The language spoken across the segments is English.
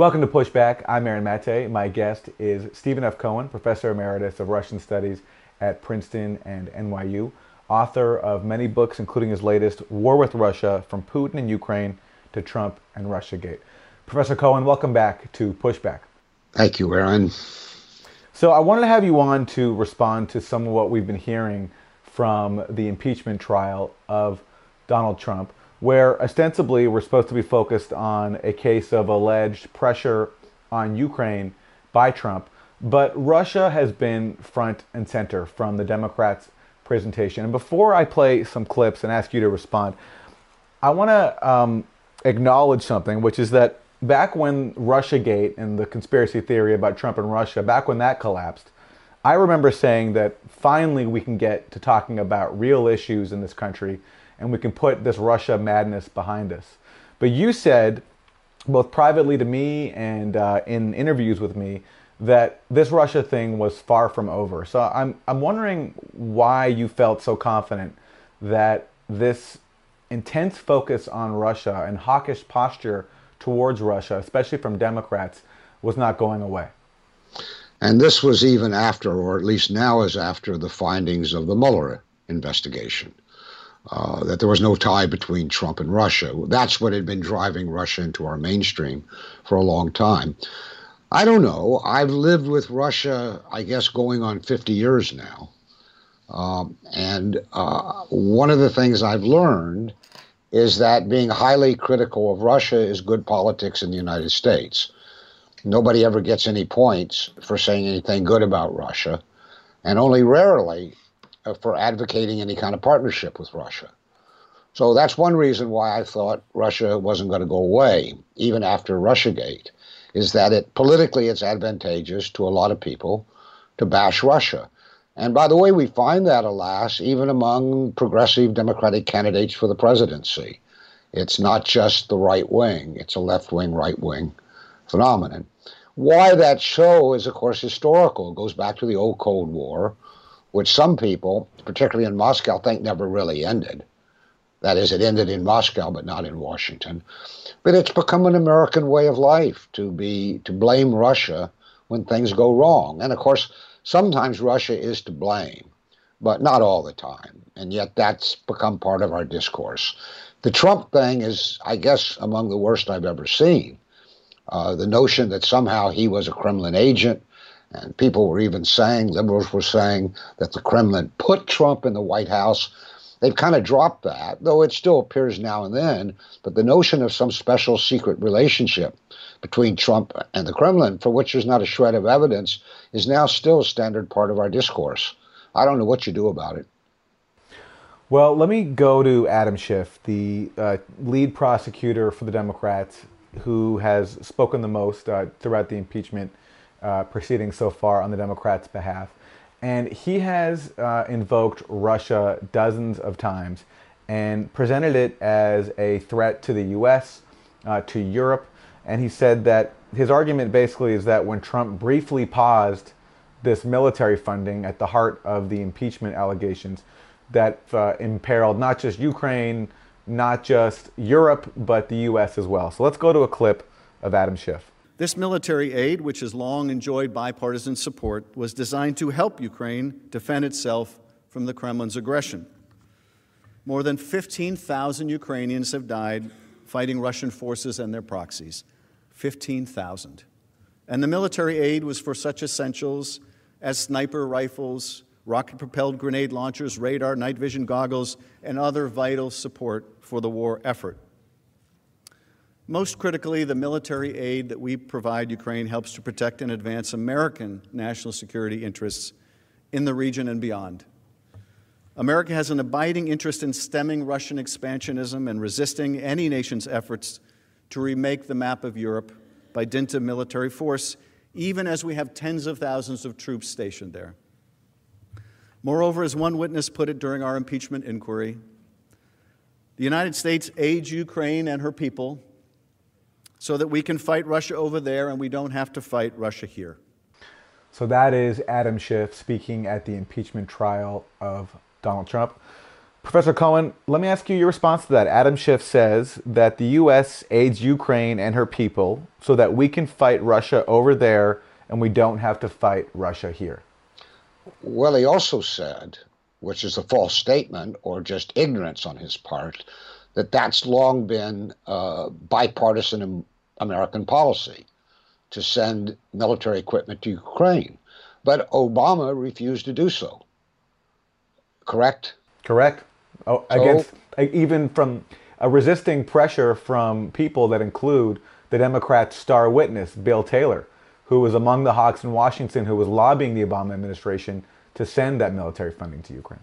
Welcome to Pushback. I'm Aaron Mate. My guest is Stephen F. Cohen, Professor Emeritus of Russian Studies at Princeton and NYU, author of many books, including his latest, War with Russia From Putin and Ukraine to Trump and Russiagate. Professor Cohen, welcome back to Pushback. Thank you, Aaron. So, I wanted to have you on to respond to some of what we've been hearing from the impeachment trial of Donald Trump where ostensibly we're supposed to be focused on a case of alleged pressure on Ukraine by Trump. But Russia has been front and center from the Democrats' presentation. And before I play some clips and ask you to respond, I want to um, acknowledge something, which is that back when Russiagate and the conspiracy theory about Trump and Russia, back when that collapsed, I remember saying that finally we can get to talking about real issues in this country and we can put this Russia madness behind us. But you said, both privately to me and uh, in interviews with me, that this Russia thing was far from over. So I'm, I'm wondering why you felt so confident that this intense focus on Russia and hawkish posture towards Russia, especially from Democrats, was not going away. And this was even after, or at least now is after, the findings of the Mueller investigation uh, that there was no tie between Trump and Russia. That's what had been driving Russia into our mainstream for a long time. I don't know. I've lived with Russia, I guess, going on 50 years now. Um, and uh, one of the things I've learned is that being highly critical of Russia is good politics in the United States. Nobody ever gets any points for saying anything good about Russia, and only rarely Uh, for advocating any kind of partnership with Russia. So that's one reason why I thought Russia wasn't going to go away, even after Russiagate, is that it politically it's advantageous to a lot of people to bash Russia. And by the way, we find that, alas, even among progressive Democratic candidates for the presidency. It's not just the right wing, it's a left wing, right wing phenomenon. Why that show is, of course, historical. It goes back to the old Cold War which some people, particularly in Moscow, think never really ended. That is, it ended in Moscow, but not in Washington. But it's become an American way of life to be to blame Russia when things go wrong. And of course, sometimes Russia is to blame, but not all the time. And yet that's become part of our discourse. The Trump thing is, I guess, among the worst I've ever seen. Uh, the notion that somehow he was a Kremlin agent, and people were even saying, liberals were saying, that the Kremlin put Trump in the White House. They've kind of dropped that, though it still appears now and then. But the notion of some special secret relationship between Trump and the Kremlin, for which there's not a shred of evidence, is now still a standard part of our discourse. I don't know what you do about it. Well, let me go to Adam Schiff, the uh, lead prosecutor for the Democrats, who has spoken the most uh, throughout the impeachment uh, proceedings so far on the Democrats' behalf. And he has uh, invoked Russia dozens of times and presented it as a threat to the US, uh, to Europe. And he said that his argument basically is that when Trump briefly paused this military funding at the heart of the impeachment allegations, that uh, imperiled not just Ukraine, not just Europe, but the US as well. So let's go to a clip of Adam Schiff. This military aid, which has long enjoyed bipartisan support, was designed to help Ukraine defend itself from the Kremlin's aggression. More than 15,000 Ukrainians have died fighting Russian forces and their proxies. 15,000. And the military aid was for such essentials as sniper rifles, rocket propelled grenade launchers, radar, night vision goggles, and other vital support for the war effort. Most critically, the military aid that we provide Ukraine helps to protect and advance American national security interests in the region and beyond. America has an abiding interest in stemming Russian expansionism and resisting any nation's efforts to remake the map of Europe by dint of military force, even as we have tens of thousands of troops stationed there. Moreover, as one witness put it during our impeachment inquiry, the United States aids Ukraine and her people so that we can fight Russia over there and we don't have to fight Russia here. So that is Adam Schiff speaking at the impeachment trial of Donald Trump. Professor Cohen, let me ask you your response to that. Adam Schiff says that the U.S. aids Ukraine and her people so that we can fight Russia over there and we don't have to fight Russia here. Well, he also said, which is a false statement or just ignorance on his part, that that's long been uh, bipartisan American policy to send military equipment to Ukraine. But Obama refused to do so. Correct? Correct. Oh, so, against even from a resisting pressure from people that include the Democrat star witness, Bill Taylor, who was among the hawks in Washington who was lobbying the Obama administration to send that military funding to Ukraine.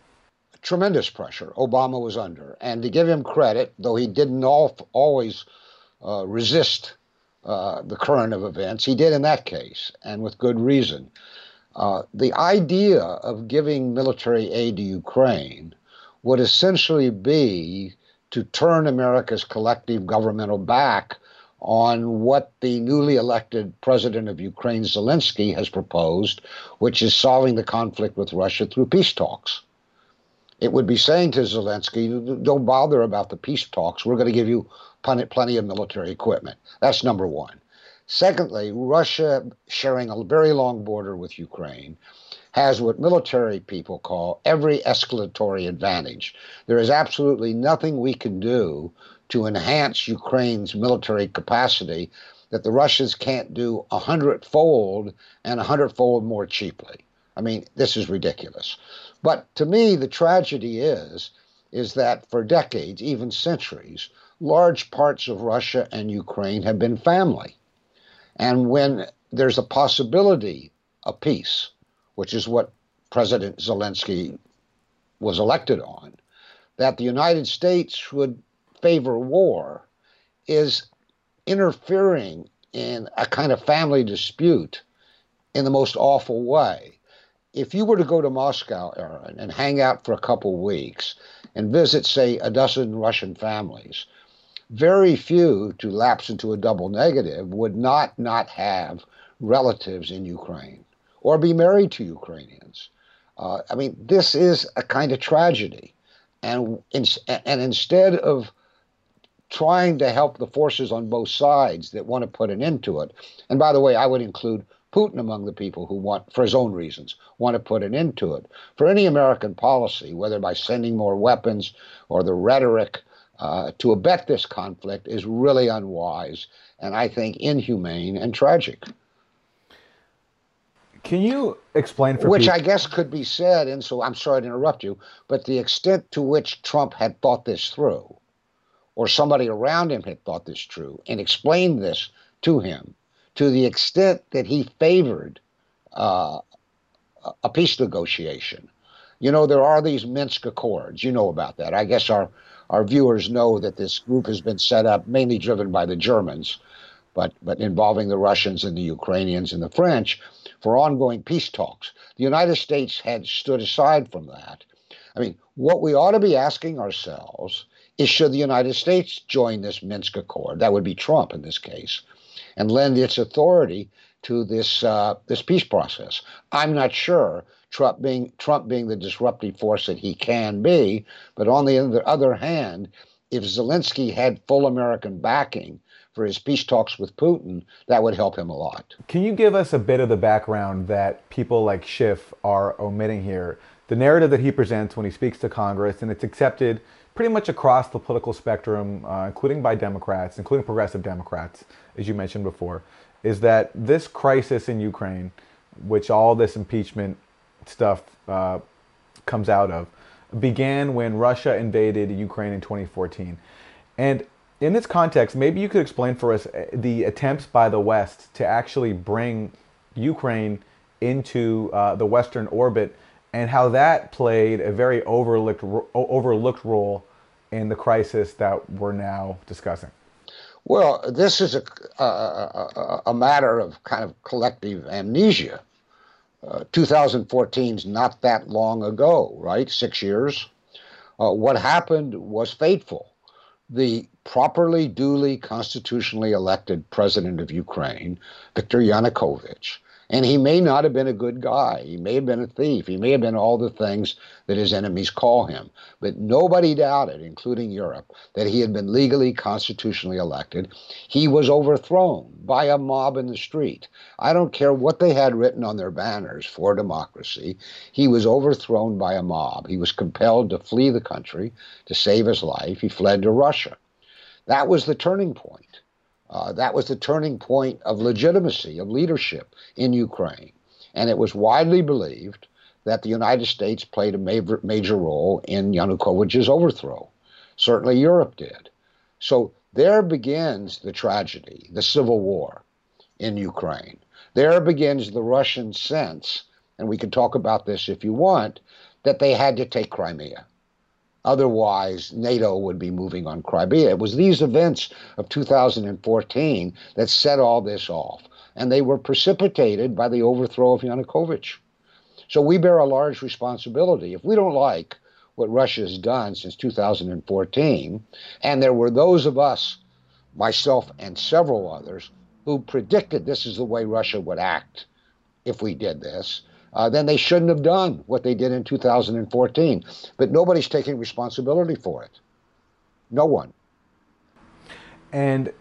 Tremendous pressure Obama was under. And to give him credit, though he didn't always uh, resist uh, the current of events, he did in that case, and with good reason. Uh, the idea of giving military aid to Ukraine would essentially be to turn America's collective governmental back on what the newly elected president of Ukraine, Zelensky, has proposed, which is solving the conflict with Russia through peace talks. It would be saying to Zelensky, don't bother about the peace talks. We're going to give you plenty of military equipment. That's number one. Secondly, Russia, sharing a very long border with Ukraine, has what military people call every escalatory advantage. There is absolutely nothing we can do to enhance Ukraine's military capacity that the Russians can't do a hundredfold and a hundredfold more cheaply. I mean, this is ridiculous. But to me, the tragedy is is that for decades, even centuries, large parts of Russia and Ukraine have been family. And when there's a possibility of peace, which is what President Zelensky was elected on, that the United States would favor war is interfering in a kind of family dispute in the most awful way. If you were to go to Moscow, Aaron, and hang out for a couple weeks and visit, say, a dozen Russian families, very few, to lapse into a double negative, would not not have relatives in Ukraine or be married to Ukrainians. Uh, I mean, this is a kind of tragedy. And, in, and instead of trying to help the forces on both sides that want to put an end to it, and by the way, I would include Putin among the people who want, for his own reasons, want to put an end to it. For any American policy, whether by sending more weapons or the rhetoric uh, to abet this conflict, is really unwise and I think inhumane and tragic. Can you explain for which people? I guess could be said, and so I'm sorry to interrupt you, but the extent to which Trump had thought this through, or somebody around him had thought this through, and explained this to him, to the extent that he favored uh, a peace negotiation. You know, there are these Minsk Accords. You know about that. I guess our our viewers know that this group has been set up mainly driven by the Germans, but but involving the Russians and the Ukrainians and the French for ongoing peace talks. The United States had stood aside from that. I mean, what we ought to be asking ourselves is should the United States join this Minsk Accord? That would be Trump in this case, and lend its authority to this uh, this peace process. I'm not sure. Trump being Trump being the disruptive force that he can be, but on the other hand, if Zelensky had full American backing, for his peace talks with Putin, that would help him a lot. Can you give us a bit of the background that people like Schiff are omitting here? The narrative that he presents when he speaks to Congress, and it's accepted pretty much across the political spectrum, uh, including by Democrats, including progressive Democrats, as you mentioned before, is that this crisis in Ukraine, which all this impeachment stuff uh, comes out of, began when Russia invaded Ukraine in 2014. And in this context, maybe you could explain for us uh, the attempts by the West to actually bring Ukraine into uh, the Western orbit and how that played a very overlooked overlooked role in the crisis that we're now discussing. Well, this is a, a, a matter of kind of collective amnesia. Uh, 2014 is not that long ago, right? Six years. Uh, what happened was fateful. The properly, duly, constitutionally elected president of Ukraine, Viktor Yanukovych, And he may not have been a good guy. He may have been a thief. He may have been all the things that his enemies call him. But nobody doubted, including Europe, that he had been legally, constitutionally elected. He was overthrown by a mob in the street. I don't care what they had written on their banners for democracy. He was overthrown by a mob. He was compelled to flee the country to save his life. He fled to Russia. That was the turning point. Uh, that was the turning point of legitimacy, of leadership in Ukraine. And it was widely believed that the United States played a major, major role in Yanukovych's overthrow. Certainly Europe did. So there begins the tragedy, the civil war in Ukraine. There begins the Russian sense, and we can talk about this if you want, that they had to take Crimea. Otherwise, NATO would be moving on Crimea. It was these events of 2014 that set all this off, and they were precipitated by the overthrow of Yanukovych. So we bear a large responsibility. If we don't like what Russia has done since 2014, and there were those of us, myself and several others, who predicted this is the way Russia would act if we did this, uh, then they shouldn't have done what they did in 2014. But nobody's taking responsibility for it. No one. And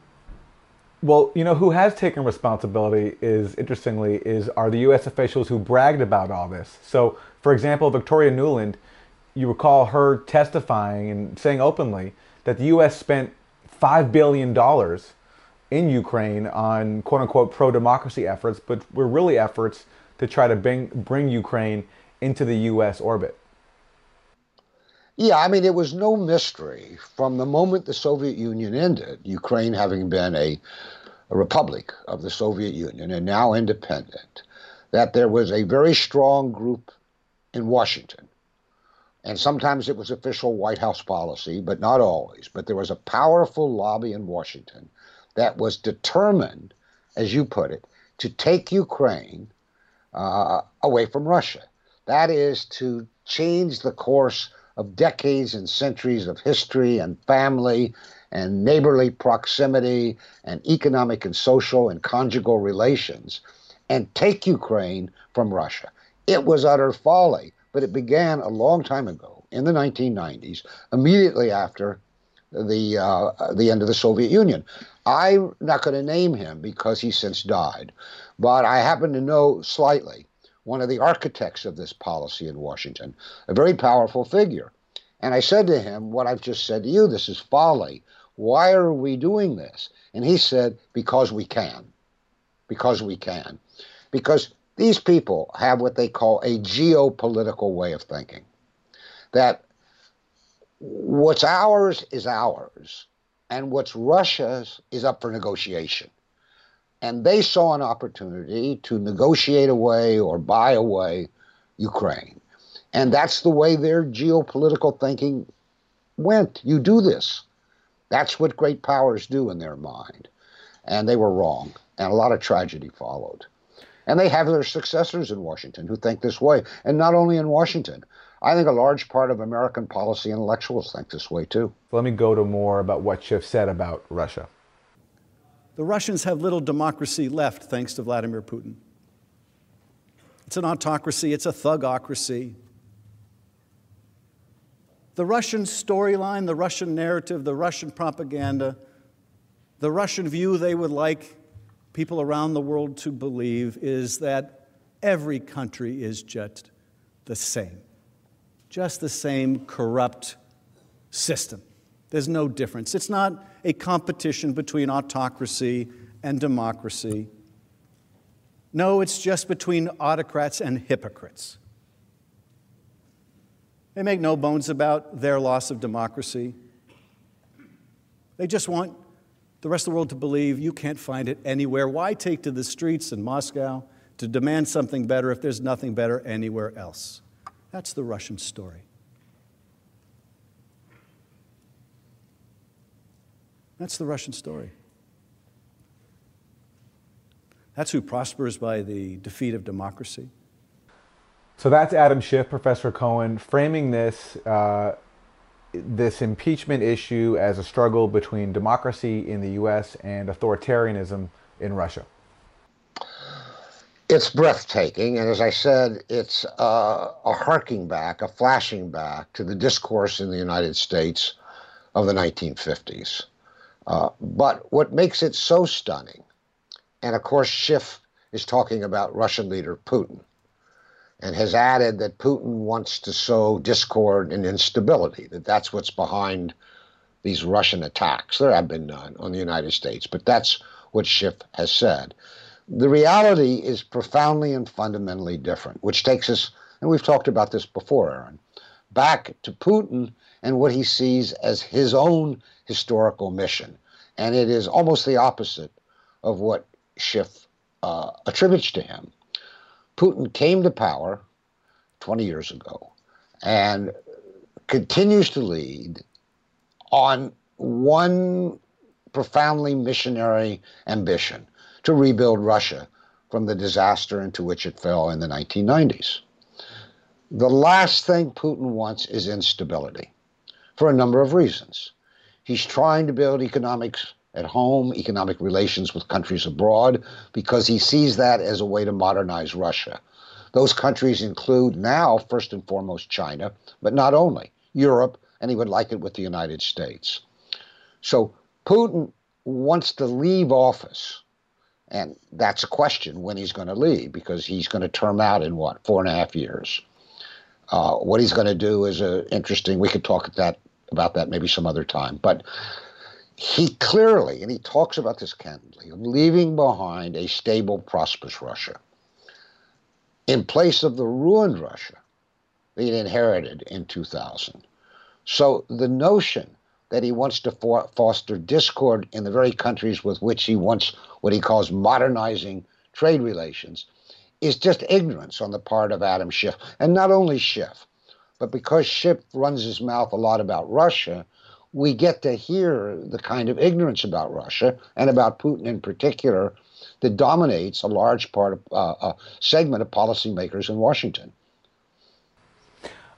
well, you know who has taken responsibility is interestingly is are the U.S. officials who bragged about all this. So, for example, Victoria Nuland, you recall her testifying and saying openly that the U.S. spent five billion dollars in Ukraine on quote unquote pro democracy efforts, but were really efforts to try to bring bring Ukraine into the U.S. orbit? Yeah, I mean, it was no mystery from the moment the Soviet Union ended, Ukraine having been a, a republic of the Soviet Union and now independent, that there was a very strong group in Washington. And sometimes it was official White House policy, but not always. But there was a powerful lobby in Washington that was determined, as you put it, to take Ukraine uh, away from Russia. That is to change the course of decades and centuries of history and family and neighborly proximity and economic and social and conjugal relations and take Ukraine from Russia. It was utter folly, but it began a long time ago in the 1990s, immediately after the uh, the end of the Soviet Union. I'm not going to name him because he's since died, but I happen to know slightly one of the architects of this policy in Washington, a very powerful figure. And I said to him, What I've just said to you, this is folly. Why are we doing this? And he said, Because we can. Because we can. Because these people have what they call a geopolitical way of thinking. That what's ours is ours, and what's Russia's is up for negotiation. And they saw an opportunity to negotiate away or buy away Ukraine. And that's the way their geopolitical thinking went. You do this. That's what great powers do in their mind. And they were wrong. And a lot of tragedy followed. And they have their successors in Washington who think this way. And not only in Washington. I think a large part of American policy intellectuals think this way too. Let me go to more about what Schiff said about Russia. The Russians have little democracy left thanks to Vladimir Putin. It's an autocracy, it's a thugocracy. The Russian storyline, the Russian narrative, the Russian propaganda, the Russian view they would like people around the world to believe is that every country is just the same just the same corrupt system. There's no difference. It's not a competition between autocracy and democracy. No, it's just between autocrats and hypocrites. They make no bones about their loss of democracy. They just want the rest of the world to believe you can't find it anywhere. Why take to the streets in Moscow to demand something better if there's nothing better anywhere else? That's the Russian story. That's the Russian story. That's who prospers by the defeat of democracy. So that's Adam Schiff, Professor Cohen, framing this uh, this impeachment issue as a struggle between democracy in the U.S. and authoritarianism in Russia. it's breathtaking. And as I said, it's uh, a harking back, a flashing back to the discourse in the United States of the 1950s. Uh, but what makes it so stunning, and of course, Schiff is talking about Russian leader Putin and has added that Putin wants to sow discord and instability, that that's what's behind these Russian attacks. There have been none on the United States, but that's what Schiff has said. The reality is profoundly and fundamentally different, which takes us, and we've talked about this before, Aaron, back to Putin and what he sees as his own historical mission. And it is almost the opposite of what Schiff uh, attributes to him. Putin came to power 20 years ago and continues to lead on one profoundly missionary ambition to rebuild Russia from the disaster into which it fell in the 1990s. The last thing Putin wants is instability for a number of reasons. He's trying to build economics at home, economic relations with countries abroad, because he sees that as a way to modernize Russia. Those countries include now, first and foremost, China, but not only, Europe, and he would like it with the United States. So Putin wants to leave office. And that's a question when he's going to leave, because he's going to term out in what, four and a half years. Uh, what he's going to do is uh, interesting. We could talk at that, about that maybe some other time. But he clearly, and he talks about this candidly, of leaving behind a stable, prosperous Russia in place of the ruined Russia that he inherited in 2000. So the notion that he wants to for- foster discord in the very countries with which he wants what he calls modernizing trade relations is just ignorance on the part of Adam Schiff. And not only Schiff, but because Schiff runs his mouth a lot about Russia, we get to hear the kind of ignorance about Russia and about Putin in particular that dominates a large part of uh, a segment of policymakers in Washington.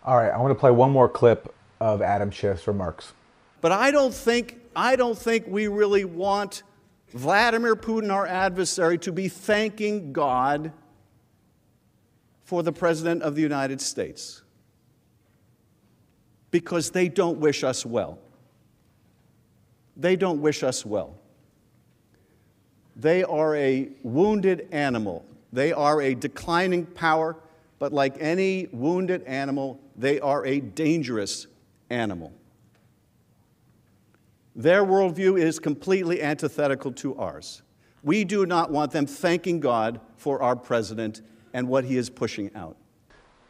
All right, I want to play one more clip of Adam Schiff's remarks. But I don't think I don't think we really want Vladimir Putin, our adversary, to be thanking God for the President of the United States because they don't wish us well. They don't wish us well. They are a wounded animal. They are a declining power, but like any wounded animal, they are a dangerous animal. Their worldview is completely antithetical to ours. We do not want them thanking God for our president and what he is pushing out.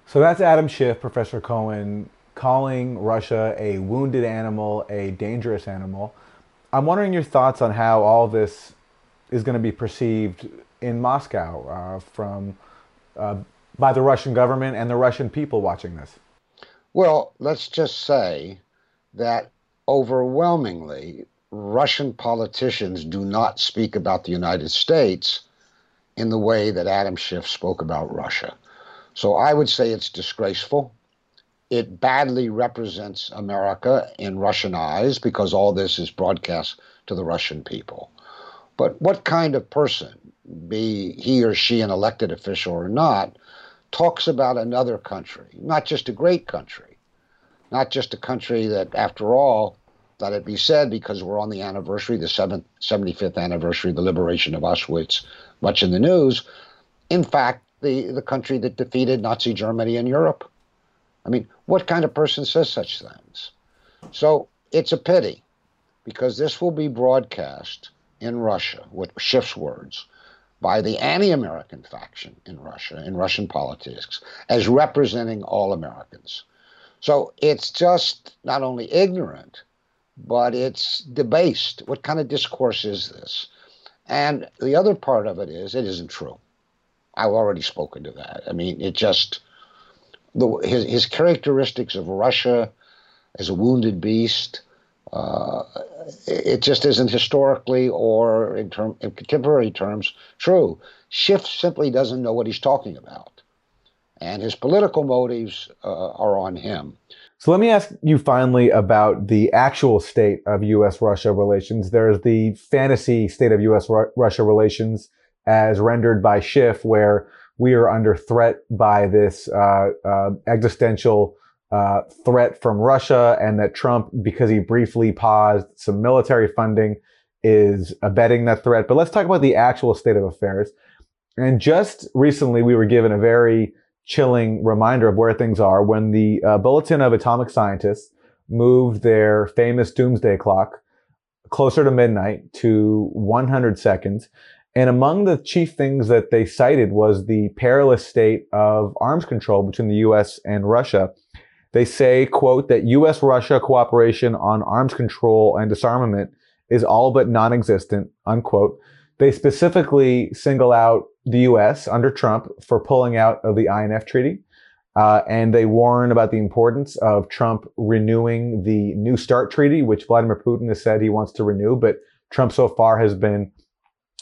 So that's Adam Schiff, Professor Cohen, calling Russia a wounded animal, a dangerous animal. I'm wondering your thoughts on how all this is going to be perceived in Moscow uh, from uh, by the Russian government and the Russian people watching this? Well, let's just say that overwhelmingly Russian politicians do not speak about the United States in the way that Adam Schiff spoke about Russia. So I would say it's disgraceful. It badly represents America in Russian eyes because all this is broadcast to the Russian people. But what kind of person, be he or she an elected official or not, talks about another country, not just a great country, not just a country that, after all, let it be said, because we're on the anniversary, the 75th anniversary of the liberation of Auschwitz, much in the news, in fact, the, the country that defeated Nazi Germany in Europe. I mean, what kind of person says such things? So it's a pity because this will be broadcast in Russia, with Schiff's words, by the anti American faction in Russia, in Russian politics, as representing all Americans. So it's just not only ignorant, but it's debased. What kind of discourse is this? And the other part of it is, it isn't true. I've already spoken to that. I mean, it just, the, his, his characteristics of Russia as a wounded beast, uh, it just isn't historically or in, term, in contemporary terms true. Schiff simply doesn't know what he's talking about. And his political motives uh, are on him. So let me ask you finally about the actual state of U.S. Russia relations. There's the fantasy state of U.S. Russia relations as rendered by Schiff, where we are under threat by this uh, uh, existential uh, threat from Russia, and that Trump, because he briefly paused some military funding, is abetting that threat. But let's talk about the actual state of affairs. And just recently, we were given a very chilling reminder of where things are when the uh, Bulletin of Atomic Scientists moved their famous doomsday clock closer to midnight to 100 seconds. And among the chief things that they cited was the perilous state of arms control between the US and Russia. They say, quote, that US Russia cooperation on arms control and disarmament is all but non existent, unquote. They specifically single out the US under Trump for pulling out of the INF Treaty. Uh, and they warn about the importance of Trump renewing the New START treaty, which Vladimir Putin has said he wants to renew, but Trump so far has been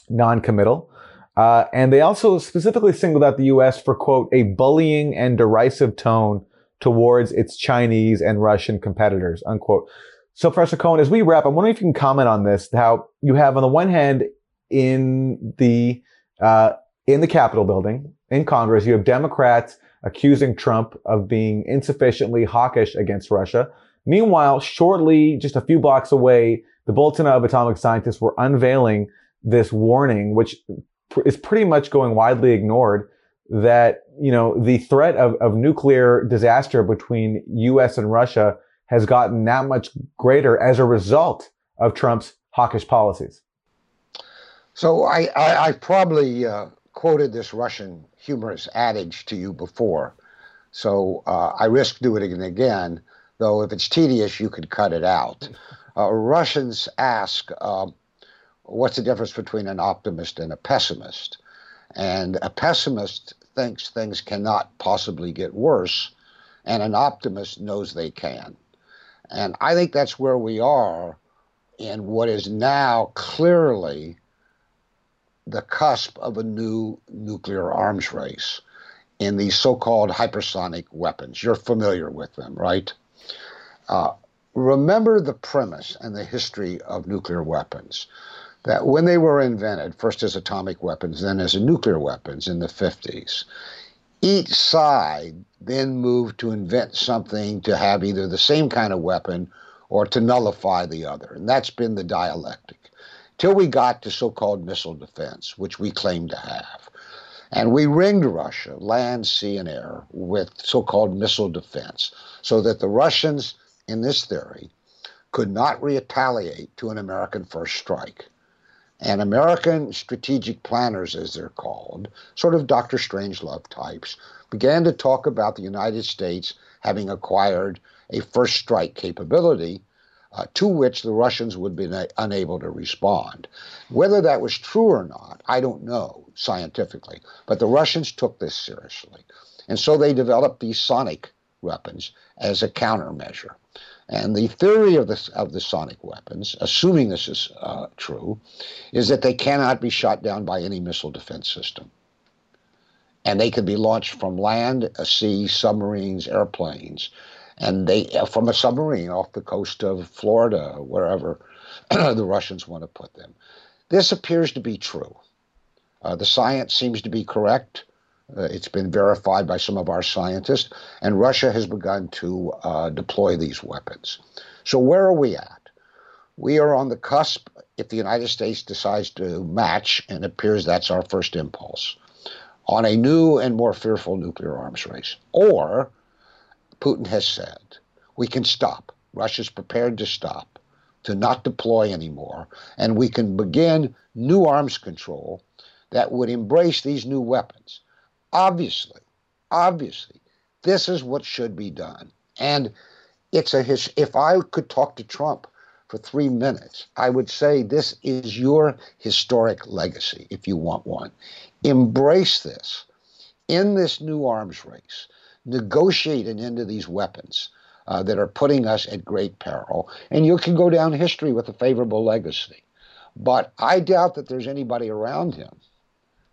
non-committal. Uh, and they also specifically singled out the U.S. for quote a bullying and derisive tone towards its Chinese and Russian competitors unquote. So, Professor Cohen, as we wrap, I'm wondering if you can comment on this. How you have, on the one hand, in the uh, in the Capitol building in Congress, you have Democrats accusing Trump of being insufficiently hawkish against Russia. Meanwhile, shortly, just a few blocks away, the Bulletin of Atomic Scientists were unveiling this warning, which is pretty much going widely ignored, that you know the threat of, of nuclear disaster between U.S. and Russia has gotten that much greater as a result of Trump's hawkish policies. So I, I, I probably uh, quoted this Russian humorous adage to you before, so uh, I risk doing it again. Though if it's tedious, you could cut it out. Uh, Russians ask, uh, "What's the difference between an optimist and a pessimist?" And a pessimist thinks things cannot possibly get worse, and an optimist knows they can. And I think that's where we are in what is now clearly the cusp of a new nuclear arms race in these so-called hypersonic weapons. You're familiar with them, right? Uh, remember the premise and the history of nuclear weapons. That when they were invented, first as atomic weapons, then as nuclear weapons in the 50s, each side then moved to invent something to have either the same kind of weapon or to nullify the other. And that's been the dialectic till we got to so called missile defense, which we claim to have. And we ringed Russia, land, sea, and air, with so called missile defense, so that the Russians, in this theory, could not retaliate to an American first strike. And American strategic planners, as they're called, sort of Dr. Strangelove types, began to talk about the United States having acquired a first strike capability uh, to which the Russians would be na- unable to respond. Whether that was true or not, I don't know scientifically, but the Russians took this seriously. And so they developed these sonic weapons as a countermeasure. And the theory of the, of the sonic weapons, assuming this is uh, true, is that they cannot be shot down by any missile defense system. And they can be launched from land, sea, submarines, airplanes and they uh, from a submarine off the coast of Florida, wherever the Russians want to put them. This appears to be true. Uh, the science seems to be correct. Uh, it's been verified by some of our scientists, and Russia has begun to uh, deploy these weapons. So, where are we at? We are on the cusp, if the United States decides to match, and it appears that's our first impulse, on a new and more fearful nuclear arms race. Or Putin has said we can stop. Russia's prepared to stop, to not deploy anymore, and we can begin new arms control that would embrace these new weapons. Obviously, obviously, this is what should be done. And it's a his, if I could talk to Trump for three minutes, I would say this is your historic legacy, if you want one. Embrace this in this new arms race negotiate an end to these weapons uh, that are putting us at great peril. And you can go down history with a favorable legacy. But I doubt that there's anybody around him,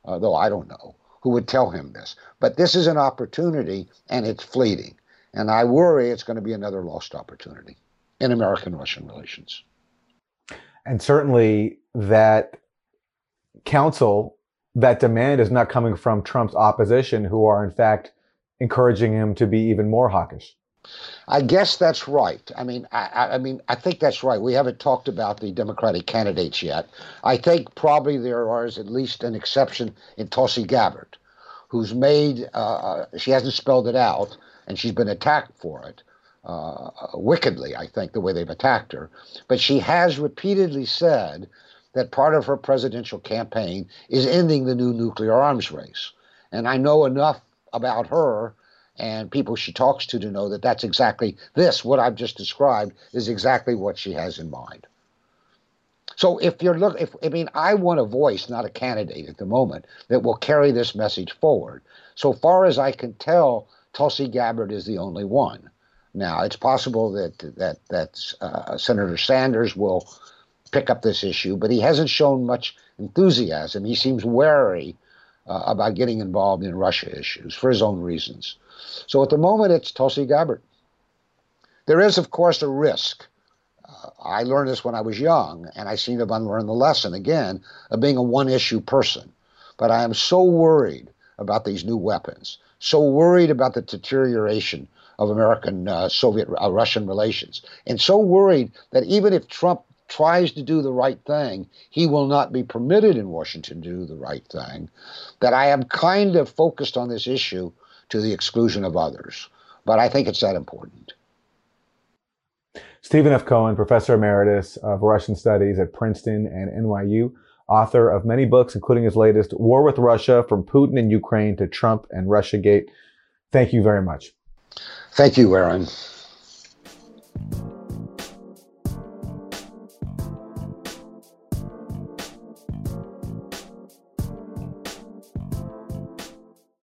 though I don't know, who would tell him this. But this is an opportunity, and it's fleeting. And I worry it's going to be another lost opportunity in American Russian relations. And certainly that counsel that demand is not coming from Trump's opposition, who are in fact encouraging him to be even more hawkish. I guess that's right. I mean, I, I, mean, I think that's right. We haven't talked about the Democratic candidates yet. I think probably there is at least an exception in Tulsi Gabbard, who's made. Uh, uh, she hasn't spelled it out, and she's been attacked for it uh, wickedly. I think the way they've attacked her, but she has repeatedly said that part of her presidential campaign is ending the new nuclear arms race. And I know enough about her and people she talks to to know that that's exactly this, what I've just described, is exactly what she has in mind. So if you're look, if I mean, I want a voice, not a candidate at the moment, that will carry this message forward. So far as I can tell, Tulsi Gabbard is the only one. Now it's possible that that that uh, Senator Sanders will pick up this issue, but he hasn't shown much enthusiasm. He seems wary uh, about getting involved in Russia issues for his own reasons. So at the moment, it's Tulsi Gabbard. There is, of course, a risk. Uh, I learned this when I was young, and I seem to have unlearned the lesson again of being a one issue person. But I am so worried about these new weapons, so worried about the deterioration of American uh, Soviet uh, Russian relations, and so worried that even if Trump tries to do the right thing, he will not be permitted in Washington to do the right thing. That I am kind of focused on this issue to the exclusion of others. But I think it's that important. Stephen F. Cohen, professor emeritus of Russian studies at Princeton and NYU, author of many books, including his latest, War with Russia From Putin and Ukraine to Trump and Russiagate. Thank you very much. Thank you, Aaron.